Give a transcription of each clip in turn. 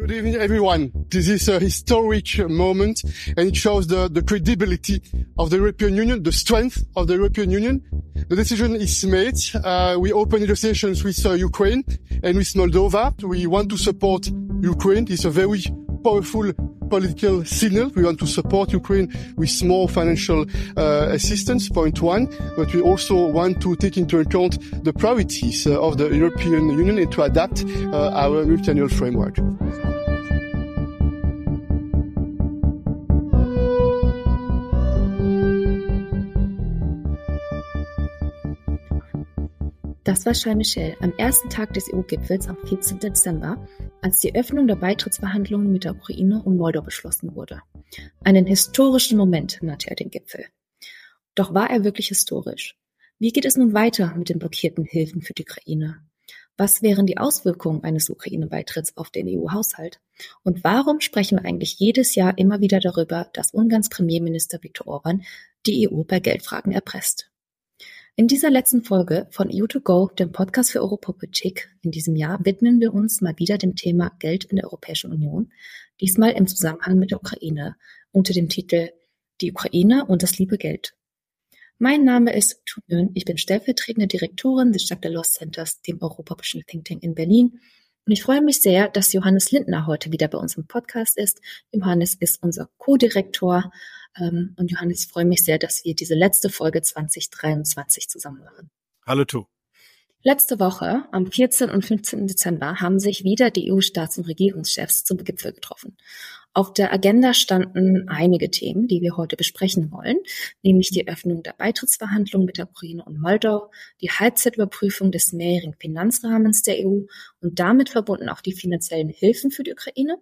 Good evening, everyone. This is a historic moment, and it shows the, the credibility of the European Union, the strength of the European Union. The decision is made. Uh, we open negotiations with uh, Ukraine and with Moldova. We want to support Ukraine. It's a very powerful political signal. We want to support Ukraine with small financial uh, assistance, point one, but we also want to take into account the priorities uh, of the European Union and to adapt uh, our multi-annual framework. Das war Charles Michel am ersten Tag des EU-Gipfels am 14. Dezember, als die Öffnung der Beitrittsverhandlungen mit der Ukraine und Moldau beschlossen wurde. Einen historischen Moment nannte er den Gipfel. Doch war er wirklich historisch? Wie geht es nun weiter mit den blockierten Hilfen für die Ukraine? Was wären die Auswirkungen eines Ukraine-Beitritts auf den EU-Haushalt? Und warum sprechen wir eigentlich jedes Jahr immer wieder darüber, dass Ungarns Premierminister Viktor Orban die EU bei Geldfragen erpresst? In dieser letzten Folge von EU2Go, dem Podcast für Europapolitik in diesem Jahr, widmen wir uns mal wieder dem Thema Geld in der Europäischen Union, diesmal im Zusammenhang mit der Ukraine, unter dem Titel Die Ukraine und das liebe Geld. Mein Name ist Tu Nguyen, ich bin stellvertretende Direktorin des Jacques Delors Centers, dem Europapolitischen Think Tank in Berlin. Und ich freue mich sehr, dass Johannes Lindner heute wieder bei uns im Podcast ist. Johannes ist unser Co-Direktor und Johannes, ich freue mich sehr, dass wir diese letzte Folge 2023 zusammen machen. Hallo Tu. Letzte Woche, am 14. und 15. Dezember, haben sich wieder die EU-Staats- und Regierungschefs zum Gipfel getroffen. Auf der Agenda standen einige Themen, die wir heute besprechen wollen, nämlich die Öffnung der Beitrittsverhandlungen mit der Ukraine und Moldau, die Halbzeitüberprüfung des mehrjährigen Finanzrahmens der EU und damit verbunden auch die finanziellen Hilfen für die Ukraine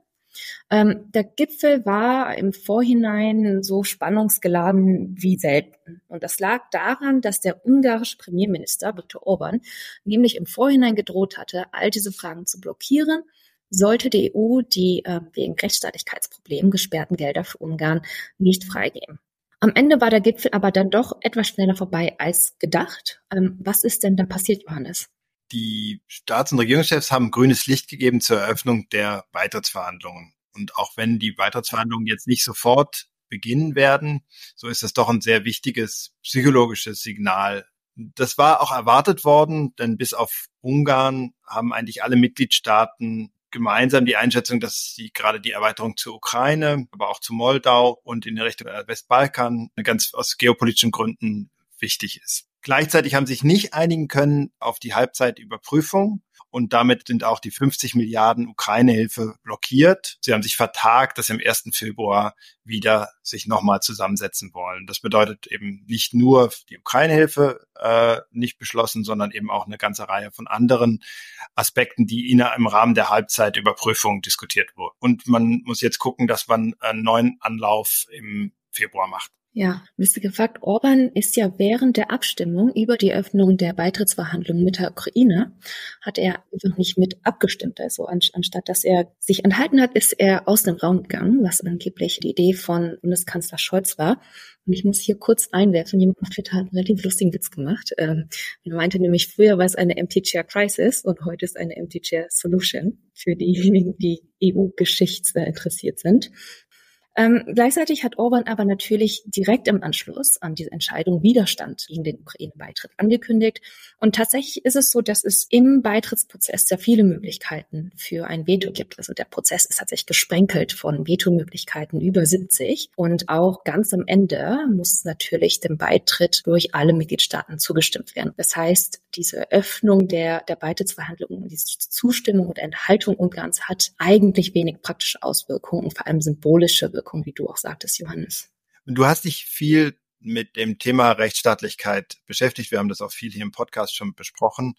ähm, der Gipfel war im Vorhinein so spannungsgeladen wie selten. Und das lag daran, dass der ungarische Premierminister Viktor Orban nämlich im Vorhinein gedroht hatte, all diese Fragen zu blockieren, sollte die EU die äh, wegen Rechtsstaatlichkeitsproblemen gesperrten Gelder für Ungarn nicht freigeben. Am Ende war der Gipfel aber dann doch etwas schneller vorbei als gedacht. Ähm, was ist denn da passiert, Johannes? die Staats- und Regierungschefs haben grünes Licht gegeben zur Eröffnung der Beitrittsverhandlungen. Und auch wenn die Beitrittsverhandlungen jetzt nicht sofort beginnen werden, so ist das doch ein sehr wichtiges psychologisches Signal. Das war auch erwartet worden, denn bis auf Ungarn haben eigentlich alle Mitgliedstaaten gemeinsam die Einschätzung, dass sie gerade die Erweiterung zur Ukraine, aber auch zu Moldau und in der Richtung Westbalkan ganz aus geopolitischen Gründen wichtig ist. Gleichzeitig haben sich nicht einigen können auf die Halbzeitüberprüfung und damit sind auch die 50 Milliarden Ukraine-Hilfe blockiert. Sie haben sich vertagt, dass sie am 1. Februar wieder sich nochmal zusammensetzen wollen. Das bedeutet eben nicht nur die Ukraine-Hilfe äh, nicht beschlossen, sondern eben auch eine ganze Reihe von anderen Aspekten, die in, im Rahmen der Halbzeitüberprüfung diskutiert wurden. Und man muss jetzt gucken, dass man einen neuen Anlauf im Februar macht. Ja, Mr. gefragt, Orban ist ja während der Abstimmung über die Öffnung der Beitrittsverhandlungen mit der Ukraine, hat er einfach nicht mit abgestimmt. Also anstatt dass er sich enthalten hat, ist er aus dem Raum gegangen, was angeblich die Idee von Bundeskanzler Scholz war. Und ich muss hier kurz einwerfen, jemand auf Twitter hat einen relativ lustigen Witz gemacht. Ähm, er meinte nämlich, früher war es eine Empty Chair Crisis und heute ist eine Empty Chair Solution für diejenigen, die EU-Geschichts interessiert sind. Ähm, gleichzeitig hat Orban aber natürlich direkt im Anschluss an diese Entscheidung Widerstand gegen den Ukraine-Beitritt angekündigt. Und tatsächlich ist es so, dass es im Beitrittsprozess sehr viele Möglichkeiten für ein Veto gibt. Also der Prozess ist tatsächlich gesprenkelt von Vetomöglichkeiten über 70. Und auch ganz am Ende muss natürlich dem Beitritt durch alle Mitgliedstaaten zugestimmt werden. Das heißt, diese Öffnung der, der Beitrittsverhandlungen, diese Zustimmung und Enthaltung Ungarns hat eigentlich wenig praktische Auswirkungen vor allem symbolische Wirkungen Wirkung, wie du auch sagtest, Johannes. Du hast dich viel mit dem Thema Rechtsstaatlichkeit beschäftigt. Wir haben das auch viel hier im Podcast schon besprochen.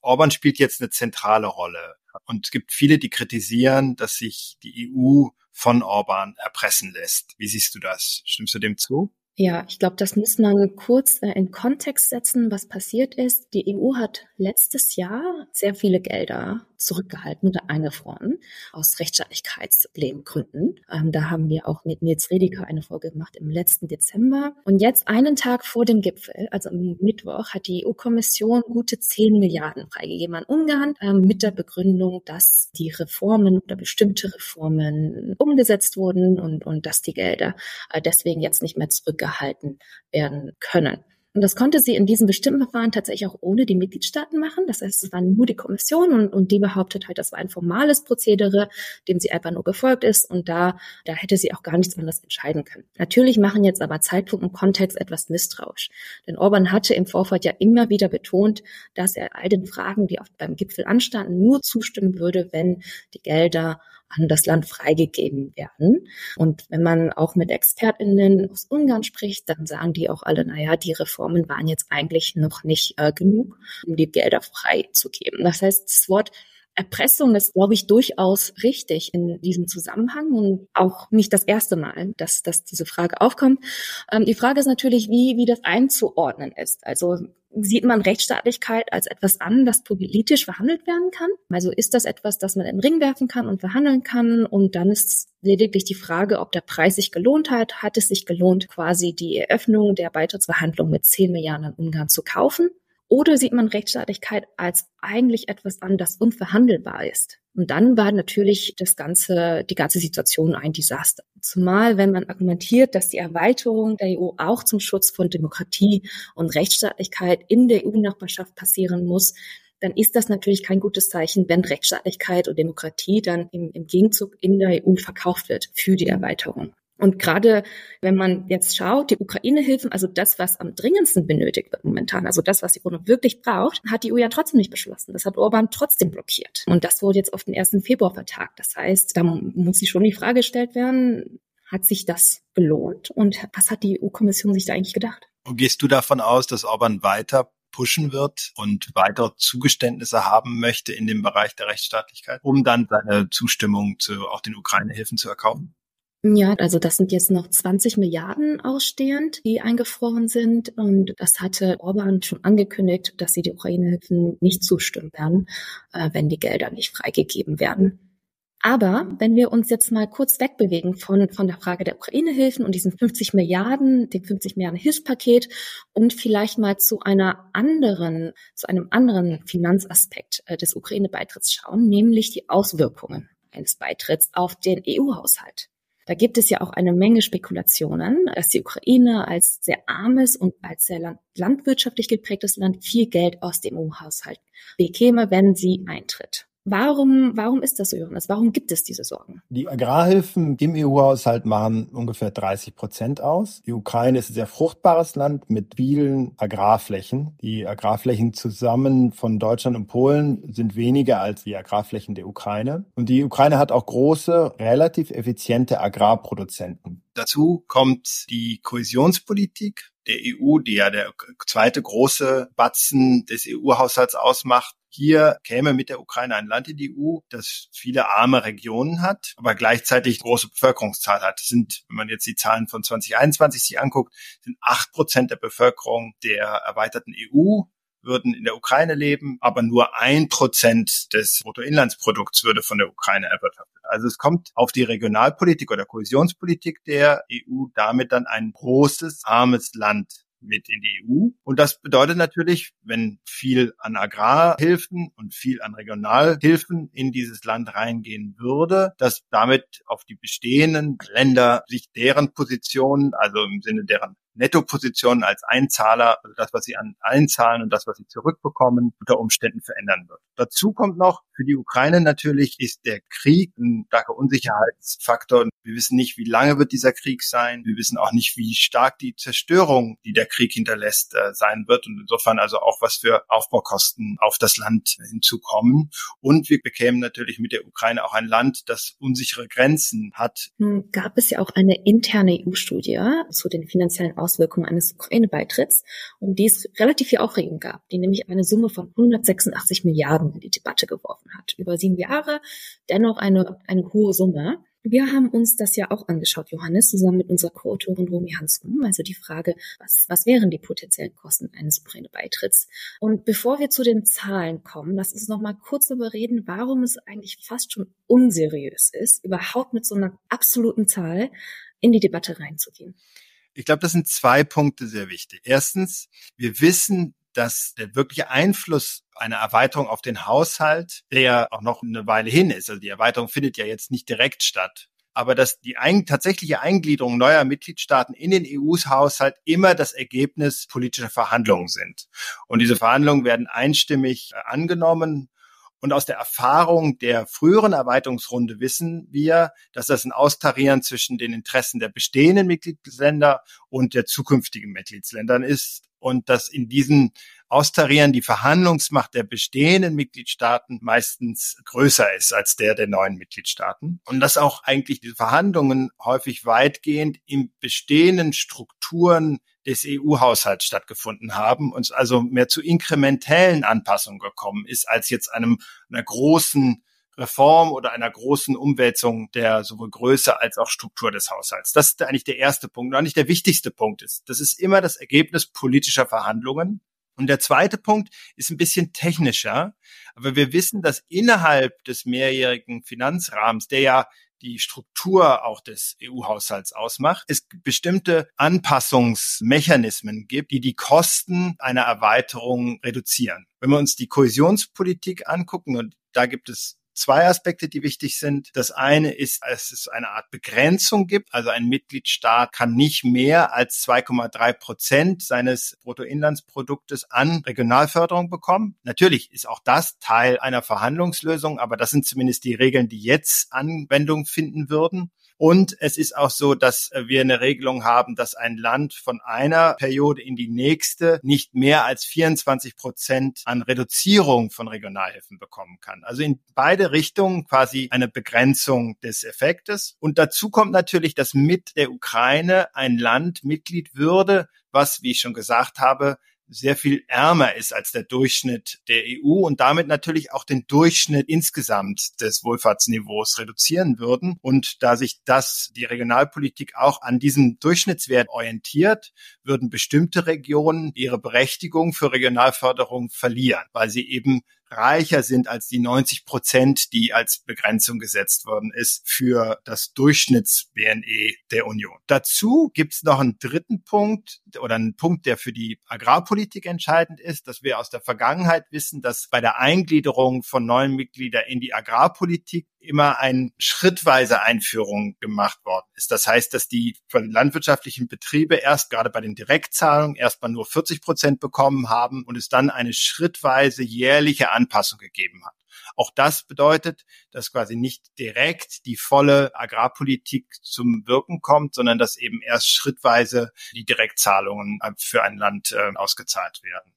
Orban spielt jetzt eine zentrale Rolle. Und es gibt viele, die kritisieren, dass sich die EU von Orban erpressen lässt. Wie siehst du das? Stimmst du dem zu? Ja, ich glaube, das muss man kurz äh, in Kontext setzen, was passiert ist. Die EU hat letztes Jahr sehr viele Gelder zurückgehalten oder eingefroren aus Rechtsstaatlichkeitsproblemgründen. Ähm, da haben wir auch mit Nils Rediker eine Folge gemacht im letzten Dezember. Und jetzt einen Tag vor dem Gipfel, also am Mittwoch, hat die EU-Kommission gute 10 Milliarden freigegeben an Ungarn ähm, mit der Begründung, dass die Reformen oder bestimmte Reformen umgesetzt wurden und, und dass die Gelder äh, deswegen jetzt nicht mehr zurückgehalten werden können. Und das konnte sie in diesem bestimmten Verfahren tatsächlich auch ohne die Mitgliedstaaten machen. Das heißt, es war nur die Kommission und, und die behauptet halt, das war ein formales Prozedere, dem sie einfach nur gefolgt ist und da, da hätte sie auch gar nichts anderes entscheiden können. Natürlich machen jetzt aber Zeitpunkt und Kontext etwas misstrauisch. Denn Orban hatte im Vorfeld ja immer wieder betont, dass er all den Fragen, die auf, beim Gipfel anstanden, nur zustimmen würde, wenn die Gelder an das Land freigegeben werden. Und wenn man auch mit ExpertInnen aus Ungarn spricht, dann sagen die auch alle, naja, die Reformen waren jetzt eigentlich noch nicht äh, genug, um die Gelder freizugeben. Das heißt, das Wort Erpressung ist, glaube ich, durchaus richtig in diesem Zusammenhang und auch nicht das erste Mal, dass, dass diese Frage aufkommt. Ähm, die Frage ist natürlich, wie, wie das einzuordnen ist. Also sieht man Rechtsstaatlichkeit als etwas an, das politisch verhandelt werden kann? Also ist das etwas, das man in den Ring werfen kann und verhandeln kann? Und dann ist lediglich die Frage, ob der Preis sich gelohnt hat. Hat es sich gelohnt, quasi die Eröffnung der Beitrittsverhandlungen mit 10 Milliarden an Ungarn zu kaufen? Oder sieht man Rechtsstaatlichkeit als eigentlich etwas an, das unverhandelbar ist? Und dann war natürlich das ganze, die ganze Situation ein Desaster. Zumal, wenn man argumentiert, dass die Erweiterung der EU auch zum Schutz von Demokratie und Rechtsstaatlichkeit in der EU-Nachbarschaft passieren muss, dann ist das natürlich kein gutes Zeichen, wenn Rechtsstaatlichkeit und Demokratie dann im, im Gegenzug in der EU verkauft wird für die Erweiterung. Und gerade wenn man jetzt schaut, die Ukraine-Hilfen, also das, was am dringendsten benötigt wird momentan, also das, was die Ukraine wirklich braucht, hat die EU ja trotzdem nicht beschlossen. Das hat Orban trotzdem blockiert. Und das wurde jetzt auf den 1. Februar vertagt. Das heißt, da muss sich schon die Frage gestellt werden, hat sich das gelohnt? Und was hat die EU-Kommission sich da eigentlich gedacht? Und gehst du davon aus, dass Orban weiter pushen wird und weiter Zugeständnisse haben möchte in dem Bereich der Rechtsstaatlichkeit, um dann seine Zustimmung zu auch den Ukraine-Hilfen zu erkaufen? Ja, also das sind jetzt noch 20 Milliarden ausstehend, die eingefroren sind. Und das hatte Orban schon angekündigt, dass sie die Ukraine-Hilfen nicht zustimmen werden, äh, wenn die Gelder nicht freigegeben werden. Aber wenn wir uns jetzt mal kurz wegbewegen von, von der Frage der Ukraine-Hilfen und diesen 50 Milliarden, dem 50 Milliarden Hilfspaket und vielleicht mal zu einer anderen, zu einem anderen Finanzaspekt äh, des Ukraine-Beitritts schauen, nämlich die Auswirkungen eines Beitritts auf den EU-Haushalt. Da gibt es ja auch eine Menge Spekulationen, dass die Ukraine als sehr armes und als sehr land landwirtschaftlich geprägtes Land viel Geld aus dem EU-Haushalt bekäme, wenn sie eintritt. Warum, warum ist das so, Jonas? Warum gibt es diese Sorgen? Die Agrarhilfen im EU-Haushalt machen ungefähr 30 Prozent aus. Die Ukraine ist ein sehr fruchtbares Land mit vielen Agrarflächen. Die Agrarflächen zusammen von Deutschland und Polen sind weniger als die Agrarflächen der Ukraine. Und die Ukraine hat auch große, relativ effiziente Agrarproduzenten. Dazu kommt die Kohäsionspolitik der EU, die ja der zweite große Batzen des EU-Haushalts ausmacht. Hier käme mit der Ukraine ein Land in die EU, das viele arme Regionen hat, aber gleichzeitig große Bevölkerungszahl hat. Das sind, wenn man jetzt die Zahlen von 2021 sich anguckt, sind acht Prozent der Bevölkerung der erweiterten EU würden in der Ukraine leben, aber nur ein Prozent des Bruttoinlandsprodukts würde von der Ukraine erwirtschaftet. Also es kommt auf die Regionalpolitik oder Kohäsionspolitik der EU damit dann ein großes, armes Land mit in die EU. Und das bedeutet natürlich, wenn viel an Agrarhilfen und viel an Regionalhilfen in dieses Land reingehen würde, dass damit auf die bestehenden Länder sich deren Positionen, also im Sinne deren Nettoposition als Einzahler, also das, was sie an einzahlen und das, was sie zurückbekommen, unter Umständen verändern wird. Dazu kommt noch, für die Ukraine natürlich ist der Krieg ein starker Unsicherheitsfaktor. Wir wissen nicht, wie lange wird dieser Krieg sein. Wir wissen auch nicht, wie stark die Zerstörung, die der Krieg hinterlässt, äh, sein wird. Und insofern also auch, was für Aufbaukosten auf das Land hinzukommen. Und wir bekämen natürlich mit der Ukraine auch ein Land, das unsichere Grenzen hat. Gab es ja auch eine interne EU-Studie zu den finanziellen Auswirkungen eines Ukraine-Beitritts, um die es relativ viel Aufregung gab, die nämlich eine Summe von 186 Milliarden in die Debatte geworfen hat. Über sieben Jahre dennoch eine, eine hohe Summe. Wir haben uns das ja auch angeschaut, Johannes, zusammen mit unserer Co-Autorin Romy Hansum. Also die Frage, was, was wären die potenziellen Kosten eines Ukraine-Beitritts? Und bevor wir zu den Zahlen kommen, lass uns noch mal kurz darüber reden, warum es eigentlich fast schon unseriös ist, überhaupt mit so einer absoluten Zahl in die Debatte reinzugehen. Ich glaube, das sind zwei Punkte sehr wichtig. Erstens, wir wissen, dass der wirkliche Einfluss einer Erweiterung auf den Haushalt, der ja auch noch eine Weile hin ist, also die Erweiterung findet ja jetzt nicht direkt statt, aber dass die ein, tatsächliche Eingliederung neuer Mitgliedstaaten in den EU-Haushalt immer das Ergebnis politischer Verhandlungen sind. Und diese Verhandlungen werden einstimmig äh, angenommen. Und aus der Erfahrung der früheren Erweiterungsrunde wissen wir, dass das ein Austarieren zwischen den Interessen der bestehenden Mitgliedsländer und der zukünftigen Mitgliedsländern ist. Und dass in diesen Austarieren die Verhandlungsmacht der bestehenden Mitgliedstaaten meistens größer ist als der der neuen Mitgliedstaaten. Und dass auch eigentlich diese Verhandlungen häufig weitgehend in bestehenden Strukturen des EU-Haushalts stattgefunden haben und also mehr zu inkrementellen Anpassungen gekommen ist als jetzt einem einer großen Reform oder einer großen Umwälzung der sowohl Größe als auch Struktur des Haushalts. Das ist eigentlich der erste Punkt und eigentlich der wichtigste Punkt ist. Das ist immer das Ergebnis politischer Verhandlungen. Und der zweite Punkt ist ein bisschen technischer, aber wir wissen, dass innerhalb des mehrjährigen Finanzrahmens, der ja die Struktur auch des EU-Haushalts ausmacht, es bestimmte Anpassungsmechanismen gibt, die die Kosten einer Erweiterung reduzieren. Wenn wir uns die Kohäsionspolitik angucken, und da gibt es zwei Aspekte, die wichtig sind. Das eine ist, dass es eine Art Begrenzung gibt. Also ein Mitgliedstaat kann nicht mehr als 2,3 Prozent seines Bruttoinlandsproduktes an Regionalförderung bekommen. Natürlich ist auch das Teil einer Verhandlungslösung, aber das sind zumindest die Regeln, die jetzt Anwendung finden würden. Und es ist auch so, dass äh, wir eine Regelung haben, dass ein Land von einer Periode in die nächste nicht mehr als 24 Prozent an Reduzierung von Regionalhilfen bekommen kann. Also in beide Richtungen quasi eine Begrenzung des Effektes. Und dazu kommt natürlich, dass mit der Ukraine ein Land Mitglied würde, was, wie ich schon gesagt habe, sehr viel ärmer ist als der Durchschnitt der EU und damit natürlich auch den Durchschnitt insgesamt des Wohlfahrtsniveaus reduzieren würden. Und da sich das, die Regionalpolitik auch an diesem Durchschnittswert orientiert, würden bestimmte Regionen ihre Berechtigung für Regionalförderung verlieren, weil sie eben reicher sind als die 90 Prozent, die als Begrenzung gesetzt worden ist für das Durchschnitts-BNE der Union. Dazu gibt es noch einen dritten Punkt oder einen Punkt, der für die Agrarpolitik entscheidend ist, dass wir aus der Vergangenheit wissen, dass bei der Eingliederung von neuen Mitgliedern in die Agrarpolitik immer eine schrittweise Einführung gemacht worden ist. Das heißt, dass die landwirtschaftlichen Betriebe erst gerade bei den Direktzahlungen erstmal nur 40 Prozent bekommen haben und es dann eine schrittweise jährliche Anpassung gegeben hat. Auch das bedeutet, dass quasi nicht direkt die volle Agrarpolitik zum Wirken kommt, sondern dass eben erst schrittweise die Direktzahlungen für ein Land äh, ausgezahlt werden.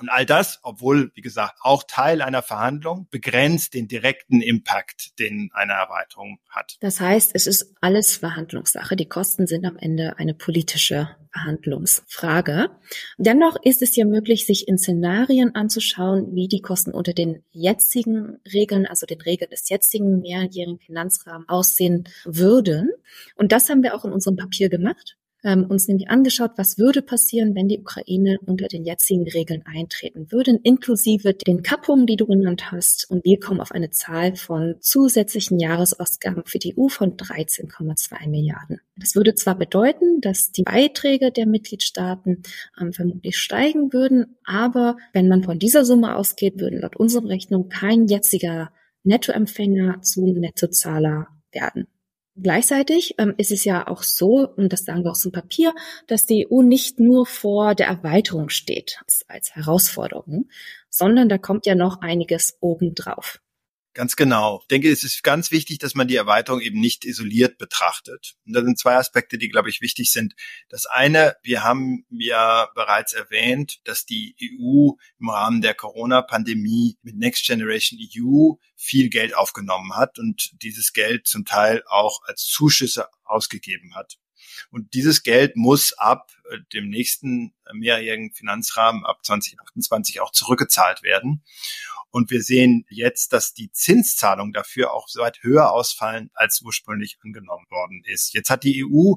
Und all das, obwohl, wie gesagt, auch Teil einer Verhandlung, begrenzt den direkten Impact, den eine Erweiterung hat. Das heißt, es ist alles Verhandlungssache. Die Kosten sind am Ende eine politische Verhandlungsfrage. Dennoch ist es ja möglich, sich in Szenarien anzuschauen, wie die Kosten unter den jetzigen Regeln, also den Regeln des jetzigen mehrjährigen Finanzrahmens aussehen würden. Und das haben wir auch in unserem Papier gemacht ähm, uns nämlich angeschaut, was würde passieren, wenn die Ukraine unter den jetzigen Regeln eintreten würde, inklusive den Kappungen, die du genannt hast. Und wir kommen auf eine Zahl von zusätzlichen Jahresausgaben für die EU von 13,2 Milliarden. Das würde zwar bedeuten, dass die Beiträge der Mitgliedstaaten ähm, vermutlich steigen würden, aber wenn man von dieser Summe ausgeht, würden laut unserer Rechnung kein jetziger Nettoempfänger zu Nettozahler werden. Gleichzeitig ähm, ist es ja auch so, und das sagen wir auch zum Papier, dass die EU nicht nur vor der Erweiterung steht als, als Herausforderung, sondern da kommt ja noch einiges obendrauf. Ganz genau. Ich denke, es ist ganz wichtig, dass man die Erweiterung eben nicht isoliert betrachtet. Und da sind zwei Aspekte, die, glaube ich, wichtig sind. Das eine, wir haben ja bereits erwähnt, dass die EU im Rahmen der Corona-Pandemie mit Next Generation EU viel Geld aufgenommen hat und dieses Geld zum Teil auch als Zuschüsse ausgegeben hat. Und dieses Geld muss ab äh, dem nächsten mehrjährigen Finanzrahmen ab 2028 auch zurückgezahlt werden. Und wir sehen jetzt, dass die Zinszahlungen dafür auch weit höher ausfallen, als ursprünglich angenommen worden ist. Jetzt hat die EU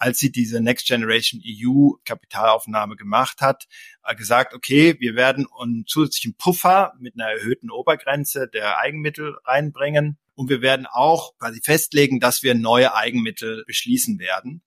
als sie diese Next Generation EU Kapitalaufnahme gemacht hat, gesagt, okay, wir werden einen zusätzlichen Puffer mit einer erhöhten Obergrenze der Eigenmittel reinbringen. Und wir werden auch quasi festlegen, dass wir neue Eigenmittel beschließen werden.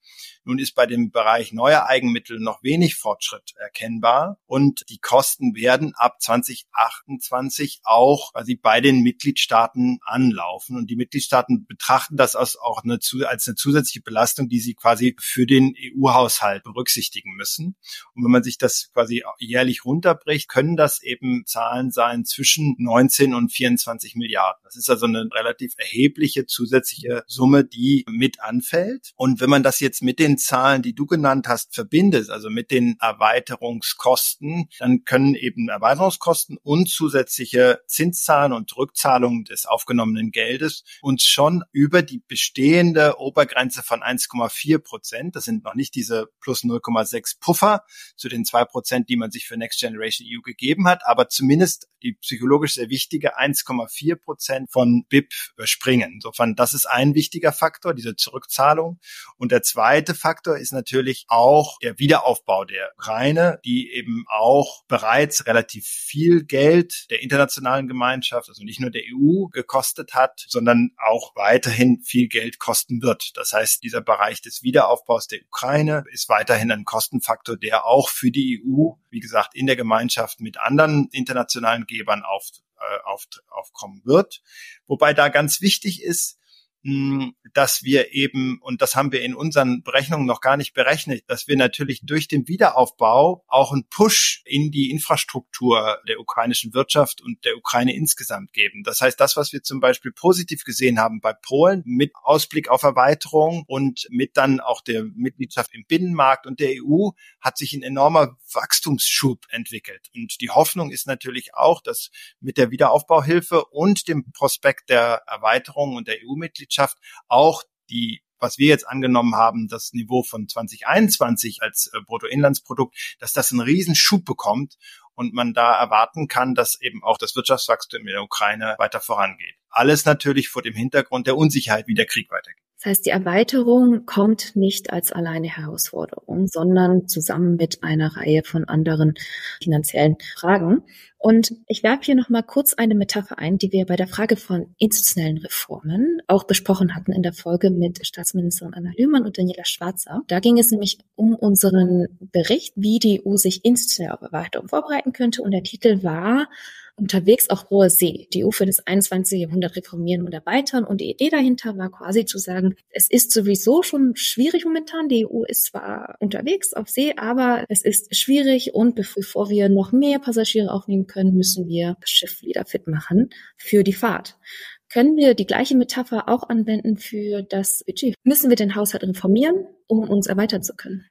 Nun ist bei dem Bereich neuer Eigenmittel noch wenig Fortschritt erkennbar und die Kosten werden ab 2028 auch quasi bei den Mitgliedstaaten anlaufen und die Mitgliedstaaten betrachten das als auch eine, als eine zusätzliche Belastung, die sie quasi für den EU-Haushalt berücksichtigen müssen. Und wenn man sich das quasi jährlich runterbricht, können das eben Zahlen sein zwischen 19 und 24 Milliarden. Das ist also eine relativ erhebliche zusätzliche Summe, die mit anfällt. Und wenn man das jetzt mit den den Zahlen, die du genannt hast, verbindest, also mit den Erweiterungskosten, dann können eben Erweiterungskosten und zusätzliche Zinszahlen und Rückzahlungen des aufgenommenen Geldes uns schon über die bestehende Obergrenze von 1,4 Prozent, das sind noch nicht diese plus 0,6 Puffer zu den zwei Prozent, die man sich für Next Generation EU gegeben hat, aber zumindest die psychologisch sehr wichtige 1,4 Prozent von BIP überspringen. Insofern, das ist ein wichtiger Faktor, diese Zurückzahlung. Und der zweite Faktor ist natürlich auch der Wiederaufbau der Ukraine, die eben auch bereits relativ viel Geld der internationalen Gemeinschaft, also nicht nur der EU, gekostet hat, sondern auch weiterhin viel Geld kosten wird. Das heißt, dieser Bereich des Wiederaufbaus der Ukraine ist weiterhin ein Kostenfaktor, der auch für die EU, wie gesagt, in der Gemeinschaft mit anderen internationalen Gebern auf, äh, auf, aufkommen wird. Wobei da ganz wichtig ist, dass wir eben, und das haben wir in unseren Berechnungen noch gar nicht berechnet, dass wir natürlich durch den Wiederaufbau auch einen Push in die Infrastruktur der ukrainischen Wirtschaft und der Ukraine insgesamt geben. Das heißt, das, was wir zum Beispiel positiv gesehen haben bei Polen mit Ausblick auf Erweiterung und mit dann auch der Mitgliedschaft im Binnenmarkt und der EU, hat sich ein enormer Wachstumsschub entwickelt. Und die Hoffnung ist natürlich auch, dass mit der Wiederaufbauhilfe und dem Prospekt der Erweiterung und der EU-Mitgliedschaft Wirtschaft auch die was wir jetzt angenommen haben, das Niveau von 2021 als äh, Bruttoinlandsprodukt, dass das einen riesen Schub bekommt und man da erwarten kann, dass eben auch das Wirtschaftswachstum in der Ukraine weiter vorangeht. Alles natürlich vor dem Hintergrund der Unsicherheit, wie der Krieg weitergeht. Das heißt, die Erweiterung kommt nicht als alleine Herausforderung, sondern zusammen mit einer Reihe von anderen finanziellen Fragen. Und ich werfe hier nochmal kurz eine Metapher ein, die wir bei der Frage von institutionellen Reformen auch besprochen hatten in der Folge mit Staatsministerin Anna Lühmann und Daniela Schwarzer. Da ging es nämlich um unseren Bericht, wie die EU sich institutionell auf Erweiterung vorbereiten könnte. Und der Titel war unterwegs auf hoher See. Die EU für das 21. Jahrhundert reformieren und erweitern. Und die Idee dahinter war quasi zu sagen, es ist sowieso schon schwierig momentan. Die EU ist zwar unterwegs auf See, aber es ist schwierig und bevor wir noch mehr Passagiere aufnehmen können, müssen wir das Schiff wieder fit machen für die Fahrt. Können wir die gleiche Metapher auch anwenden für das Budget? Müssen wir den Haushalt reformieren, um uns erweitern zu können?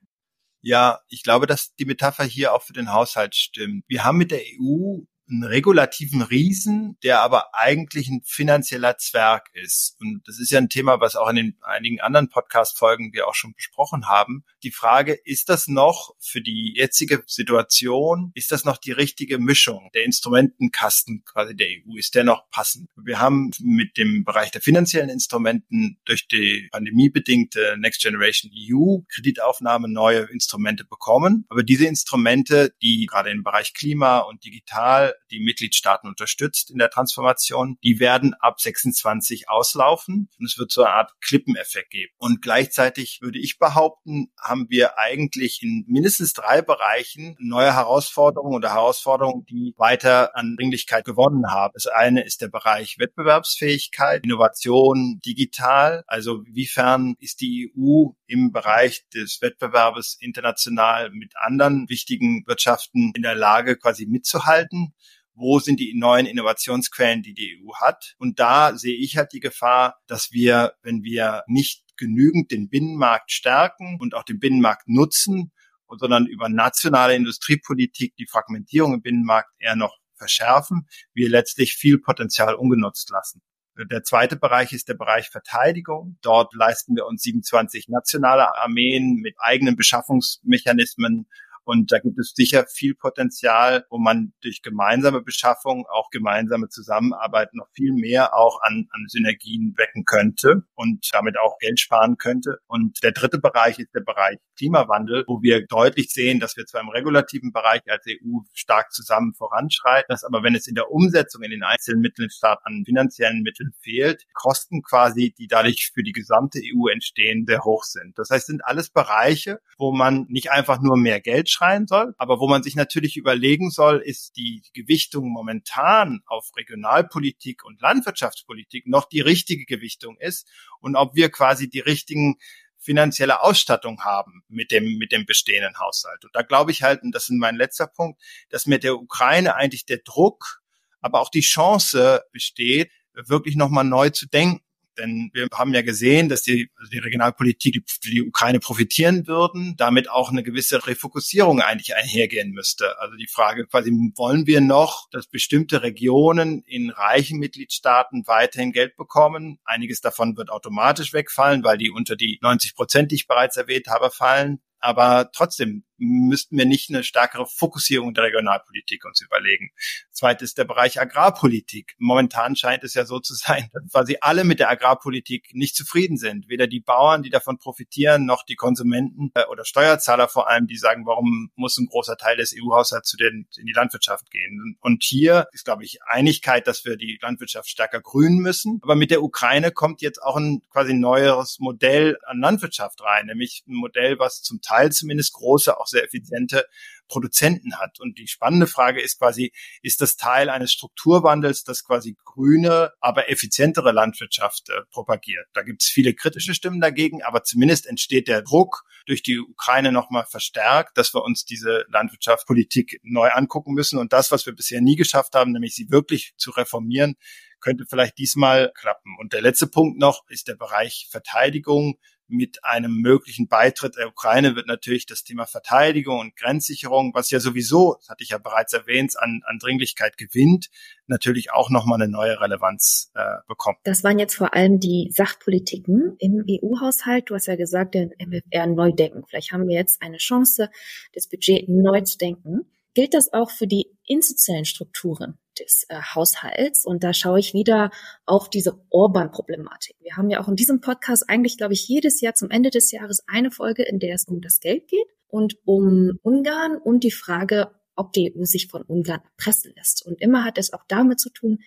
Ja, ich glaube, dass die Metapher hier auch für den Haushalt stimmt. Wir haben mit der EU einen regulativen Riesen, der aber eigentlich ein finanzieller Zwerg ist. Und das ist ja ein Thema, was auch in den einigen anderen Podcast-Folgen wir auch schon besprochen haben. Die Frage, ist das noch für die jetzige Situation, ist das noch die richtige Mischung? Der Instrumentenkasten quasi der EU, ist der noch passend? Wir haben mit dem Bereich der finanziellen Instrumenten durch die pandemiebedingte Next Generation EU Kreditaufnahme neue Instrumente bekommen. Aber diese Instrumente, die gerade im Bereich Klima und digital die Mitgliedstaaten unterstützt in der Transformation, die werden ab 26 auslaufen und es wird so eine Art Klippeneffekt geben. Und gleichzeitig würde ich behaupten, haben wir eigentlich in mindestens drei Bereichen neue Herausforderungen oder Herausforderungen, die weiter an Dringlichkeit gewonnen haben. Das eine ist der Bereich Wettbewerbsfähigkeit, Innovation, digital. Also wiefern ist die EU im Bereich des Wettbewerbes international mit anderen wichtigen Wirtschaften in der Lage, quasi mitzuhalten? wo sind die neuen Innovationsquellen, die die EU hat. Und da sehe ich halt die Gefahr, dass wir, wenn wir nicht genügend den Binnenmarkt stärken und auch den Binnenmarkt nutzen, sondern über nationale Industriepolitik die Fragmentierung im Binnenmarkt eher noch verschärfen, wir letztlich viel Potenzial ungenutzt lassen. Der zweite Bereich ist der Bereich Verteidigung. Dort leisten wir uns 27 nationale Armeen mit eigenen Beschaffungsmechanismen Und da gibt es sicher viel Potenzial, wo man durch gemeinsame Beschaffung, auch gemeinsame Zusammenarbeit noch viel mehr auch an, an Synergien wecken könnte und damit auch Geld sparen könnte. Und der dritte Bereich ist der Bereich Klimawandel, wo wir deutlich sehen, dass wir zwar im regulativen Bereich als EU stark zusammen voranschreiten, dass aber wenn es in der Umsetzung in den einzelnen Mitgliedstaaten an finanziellen Mitteln fehlt, Kosten quasi, die dadurch für die gesamte EU entstehen, sehr hoch sind. Das heißt, sind alles Bereiche, wo man nicht einfach nur mehr Geld schreien soll, aber wo man sich natürlich überlegen soll, ist die Gewichtung momentan auf Regionalpolitik und Landwirtschaftspolitik noch die richtige Gewichtung ist und ob wir quasi die richtigen finanzielle Ausstattung haben mit dem, mit dem bestehenden Haushalt. Und da glaube ich halt, und das ist mein letzter Punkt, dass mit der Ukraine eigentlich der Druck, aber auch die Chance besteht, wirklich nochmal neu zu denken. Denn wir haben ja gesehen, dass die, also die Regionalpolitik die, die Ukraine profitieren würden, damit auch eine gewisse Refokussierung eigentlich einhergehen müsste. Also die Frage quasi, wollen wir noch, dass bestimmte Regionen in reichen Mitgliedstaaten weiterhin Geld bekommen? Einiges davon wird automatisch wegfallen, weil die unter die 90 Prozent, die ich bereits erwähnt habe, fallen. Aber trotzdem müssten wir nicht eine stärkere Fokussierung der Regionalpolitik uns überlegen. Zweites ist der Bereich Agrarpolitik. Momentan scheint es ja so zu sein, dass quasi alle mit der Agrarpolitik nicht zufrieden sind. Weder die Bauern, die davon profitieren, noch die Konsumenten äh, oder Steuerzahler vor allem, die sagen, warum muss ein großer Teil des EU-Haushalts in die Landwirtschaft gehen. Und hier ist, glaube ich, Einigkeit, dass wir die Landwirtschaft stärker grünen müssen. Aber mit der Ukraine kommt jetzt auch ein quasi neues Modell an Landwirtschaft rein, nämlich ein Modell, was zum Teil zumindest große, auch sehr effiziente Produzenten hat. Und die spannende Frage ist quasi, ist das Teil eines Strukturwandels, das quasi grüne, aber effizientere Landwirtschaft äh, propagiert? Da gibt es viele kritische Stimmen dagegen, aber zumindest entsteht der Druck durch die Ukraine nochmal verstärkt, dass wir uns diese Landwirtschaftspolitik neu angucken müssen. Und das, was wir bisher nie geschafft haben, nämlich sie wirklich zu reformieren, könnte vielleicht diesmal klappen. Und der letzte Punkt noch ist der Bereich Verteidigung mit einem möglichen Beitritt der Ukraine wird natürlich das Thema Verteidigung und Grenzsicherung, was ja sowieso, das hatte ich ja bereits erwähnt, an, an Dringlichkeit gewinnt, natürlich auch nochmal eine neue Relevanz äh, bekommen. Das waren jetzt vor allem die Sachpolitiken im EU-Haushalt. Du hast ja gesagt, den MFR neu denken. Vielleicht haben wir jetzt eine Chance, das Budget neu zu denken. Gilt das auch für die institutionellen Strukturen des äh, Haushalts? Und da schaue ich wieder auf diese Orban-Problematik. Wir haben ja auch in diesem Podcast eigentlich, glaube ich, jedes Jahr zum Ende des Jahres eine Folge, in der es um das Geld geht und um Ungarn und die Frage, ob die EU sich von Ungarn erpressen lässt. Und immer hat es auch damit zu tun,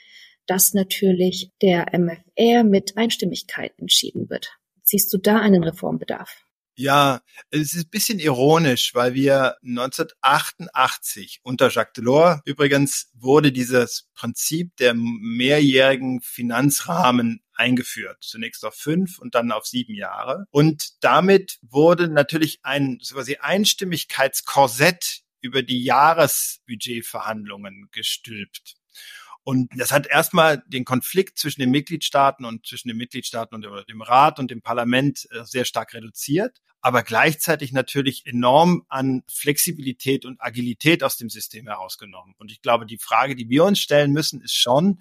dass natürlich der MFR mit Einstimmigkeit entschieden wird. Siehst du da einen Reformbedarf? Ja, es ist ein bisschen ironisch, weil wir 1988 unter Jacques Delors übrigens wurde dieses Prinzip der mehrjährigen Finanzrahmen eingeführt. Zunächst auf fünf und dann auf sieben Jahre. Und damit wurde natürlich ein quasi Einstimmigkeitskorsett über die Jahresbudgetverhandlungen gestülpt. Und das hat erstmal den Konflikt zwischen den Mitgliedstaaten und zwischen den Mitgliedstaaten und dem Rat und dem Parlament äh, sehr stark reduziert, aber gleichzeitig natürlich enorm an Flexibilität und Agilität aus dem System herausgenommen. Und ich glaube, die Frage, die wir uns stellen müssen, ist schon,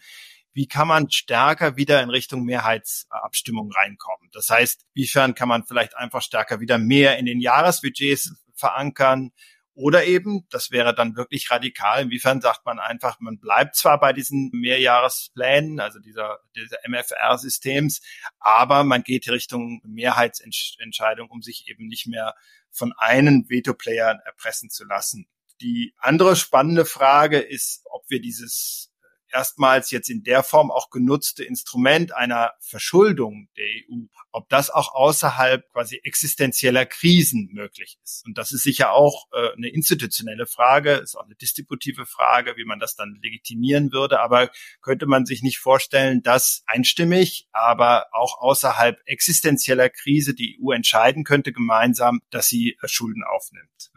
wie kann man stärker wieder in Richtung Mehrheitsabstimmung reinkommen? Das heißt, wiefern kann man vielleicht einfach stärker wieder mehr in den Jahresbudgets verankern? Oder eben, das wäre dann wirklich radikal, inwiefern sagt man einfach, man bleibt zwar bei diesen Mehrjahresplänen, also dieser, dieser MFR-Systems, aber man geht Richtung Mehrheitsentscheidung, um sich eben nicht mehr von einem Veto-Player erpressen zu lassen. Die andere spannende Frage ist, ob wir dieses erstmals jetzt in der Form auch genutzte Instrument einer Verschuldung der EU, ob das auch außerhalb quasi existenzieller Krisen möglich ist. Und das ist sicher auch äh, eine institutionelle Frage, ist auch eine distributive Frage, wie man das dann legitimieren würde. Aber könnte man sich nicht vorstellen, dass einstimmig, aber auch außerhalb existenzieller Krise die EU entscheiden könnte gemeinsam, dass sie äh, Schulden aufnimmt.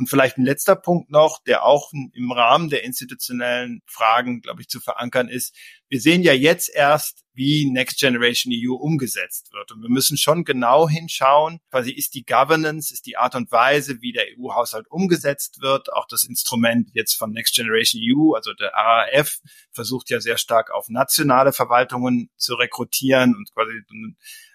Und vielleicht ein letzter Punkt noch, der auch im Rahmen der institutionellen Fragen, glaube ich, zu verankern ist. wir sehen ja jetzt erst, wie Next Generation EU umgesetzt wird. Und wir müssen schon genau hinschauen, quasi ist die Governance, ist die Art und Weise, wie der EU-Haushalt umgesetzt wird, auch das Instrument jetzt von Next Generation EU, also der RAF, versucht ja sehr stark auf nationale Verwaltungen zu rekrutieren und quasi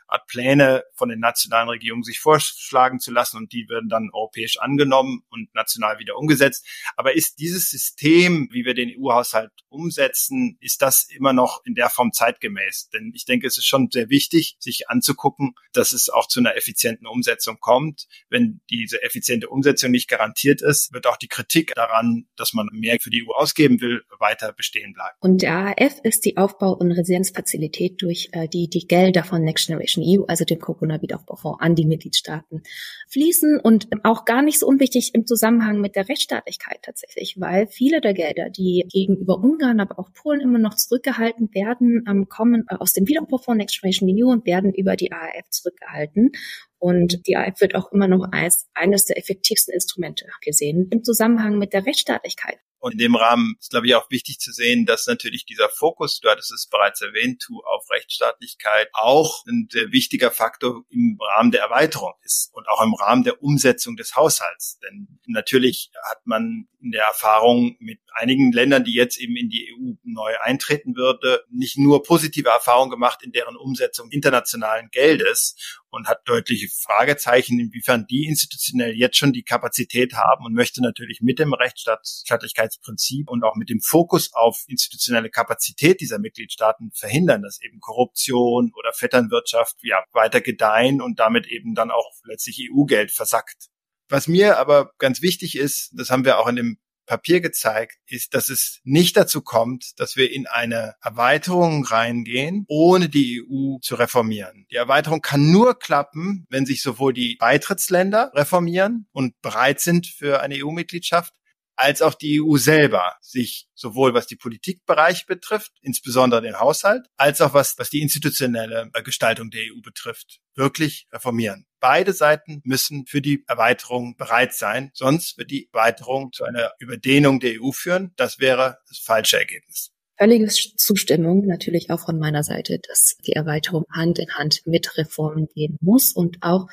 Art Pläne von den nationalen Regierungen sich vorschlagen zu lassen und die werden dann europäisch angenommen und national wieder umgesetzt. Aber ist dieses System, wie wir den EU-Haushalt umsetzen, ist das immer noch in der Form zeitgemäß? Denn ich denke, es ist schon sehr wichtig, sich anzugucken, dass es auch zu einer effizienten Umsetzung kommt. Wenn diese effiziente Umsetzung nicht garantiert ist, wird auch die Kritik daran, dass man mehr für die EU ausgeben will, weiter bestehen bleiben. Und der AF ist die Aufbau- und Resilienzfazilität, durch äh, die die Gelder von Next Generation Europäischen EU, also dem Corona-Wiederaufbaufonds, an die Mitgliedstaaten fließen und auch gar nicht so unwichtig im Zusammenhang mit der Rechtsstaatlichkeit tatsächlich, weil viele der Gelder, die gegenüber Ungarn, aber auch Polen immer noch zurückgehalten werden, ähm, kommen aus dem Wiederaufbaufonds Next Generation EU und werden über die AAF zurückgehalten. Und die AF wird auch immer noch als eines der effektivsten Instrumente gesehen im Zusammenhang mit der Rechtsstaatlichkeit. Und in dem Rahmen ist, glaube ich, auch wichtig zu sehen, dass natürlich dieser Fokus, du hattest es bereits erwähnt, tu auf Rechtsstaatlichkeit auch ein wichtiger Faktor im Rahmen der Erweiterung ist und auch im Rahmen der Umsetzung des Haushalts. Denn natürlich hat man in der Erfahrung mit einigen Ländern, die jetzt eben in die EU neu eintreten würde, nicht nur positive Erfahrungen gemacht in deren Umsetzung internationalen Geldes und hat deutliche Fragezeichen, inwiefern die institutionell jetzt schon die Kapazität haben und möchte natürlich mit dem Rechtsstaatlichkeitsprinzip und auch mit dem Fokus auf institutionelle Kapazität dieser Mitgliedstaaten verhindern, dass eben Korruption oder Vetternwirtschaft ja weiter gedeihen und damit eben dann auch letztlich EU-Geld versackt. Was mir aber ganz wichtig ist, das haben wir auch in dem Papier gezeigt, ist, dass es nicht dazu kommt, dass wir in eine Erweiterung reingehen, ohne die EU zu reformieren. Die Erweiterung kann nur klappen, wenn sich sowohl die Beitrittsländer reformieren und bereit sind für eine EU-Mitgliedschaft, als auch die EU selber sich sowohl was die Politikbereich betrifft, insbesondere den Haushalt, als auch was, was die institutionelle Gestaltung der EU betrifft, wirklich reformieren. Beide Seiten müssen für die Erweiterung bereit sein, sonst wird die Erweiterung zu einer Überdehnung der EU führen. Das wäre das falsche Ergebnis. Völlige Zustimmung natürlich auch von meiner Seite, dass die Erweiterung Hand in Hand mit Reformen gehen muss und auch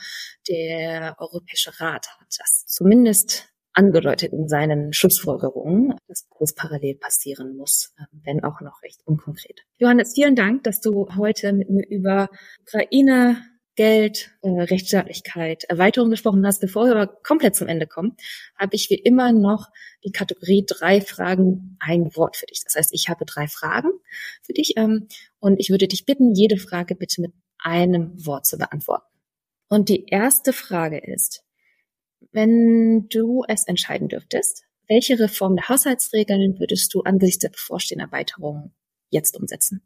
der Europäische Rat hat das zumindest angedeutet in seinen Schlussfolgerungen, dass das parallel passieren muss, ähm, wenn auch noch recht unkonkret. Johannes, vielen Dank, dass du heute mit mir über Ukraine, Geld, äh, Rechtsstaatlichkeit, Erweiterung gesprochen hast. Bevor wir aber komplett zum Ende kommen, habe ich wie immer noch die Kategorie drei Fragen, ein Wort für dich. Das heißt, ich habe drei Fragen für dich ähm, und ich würde dich bitten, jede Frage bitte mit einem Wort zu beantworten. Und die erste Frage ist, wenn du es entscheiden dürftest, welche Reform der Haushaltsregeln würdest du angesichts der bevorstehenden Erweiterung jetzt umsetzen?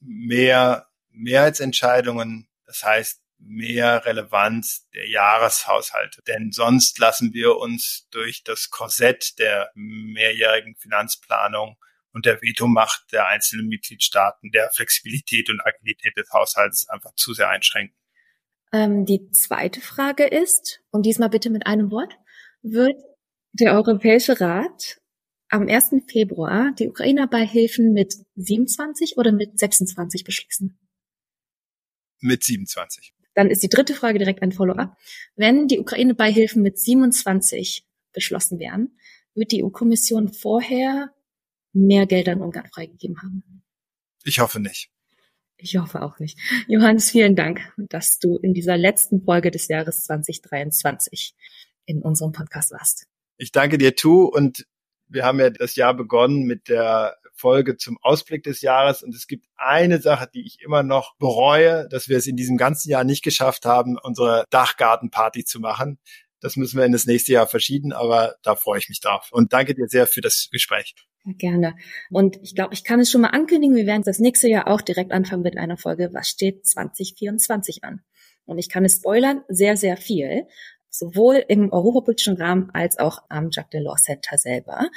Mehr Mehrheitsentscheidungen, das heißt mehr Relevanz der Jahreshaushalte. Denn sonst lassen wir uns durch das Korsett der mehrjährigen Finanzplanung und der Vetomacht der einzelnen Mitgliedstaaten, der Flexibilität und Agilität des Haushalts einfach zu sehr einschränken. Ähm, die zweite Frage ist, und diesmal bitte mit einem Wort, wird der Europäische Rat am 1. Februar die Ukraine-Beihilfen mit 27 oder mit 26 beschließen? Mit 27. Dann ist die dritte Frage direkt ein Follow-up. Wenn die Ukraine-Beihilfen mit 27 beschlossen werden, wird die EU-Kommission vorher mehr Gelder in Ungarn freigegeben haben? Ich hoffe nicht. Ich hoffe auch nicht. Johannes, vielen Dank, dass du in dieser letzten Folge des Jahres 2023 in unserem Podcast warst. Ich danke dir, Tu, und wir haben ja das Jahr begonnen mit der Folge zum Ausblick des Jahres und es gibt eine Sache, die ich immer noch bereue, dass wir es in diesem ganzen Jahr nicht geschafft haben, unsere Dachgartenparty zu machen. Das müssen wir in das nächste Jahr verschieben, aber da freue ich mich drauf. Und danke dir sehr für das Gespräch. Gerne. Und ich glaube, ich kann es schon mal ankündigen, wir werden das nächste Jahr auch direkt anfangen mit einer Folge, was steht 2024 an. Und ich kann es spoilern, sehr, sehr viel, sowohl im europapolitischen Rahmen als auch am Jacques Delors Center selber.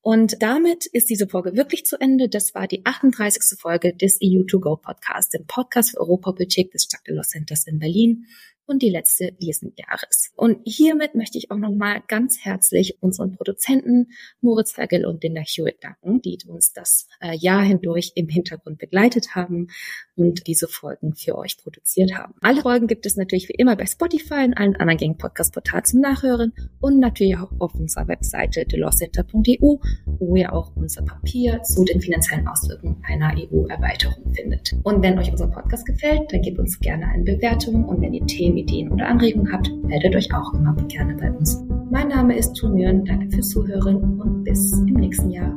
Und damit ist diese Folge wirklich zu Ende. Das war die 38. Folge des EU2Go Podcast, dem Podcast für Europapolitik des Jacques Delors Centers in Berlin. Und die letzte diesen Jahres. Und hiermit möchte ich auch nochmal ganz herzlich unseren Produzenten Moritz Vergel und Linda Hewitt danken, die uns das äh, Jahr hindurch im Hintergrund begleitet haben und diese Folgen für euch produziert haben. Alle Folgen gibt es natürlich wie immer bei Spotify und allen anderen gängigen Podcast-Portalen zum Nachhören und natürlich auch auf unserer Webseite thelawcenter.eu, wo ihr auch unser Papier zu den finanziellen Auswirkungen einer EU-Erweiterung findet. Und wenn euch unser Podcast gefällt, dann gebt uns gerne eine Bewertung und wenn ihr Themen, Ideen oder Anregungen habt, meldet euch auch immer gerne bei uns. Mein Name ist Tunion, danke fürs Zuhören und bis im nächsten Jahr.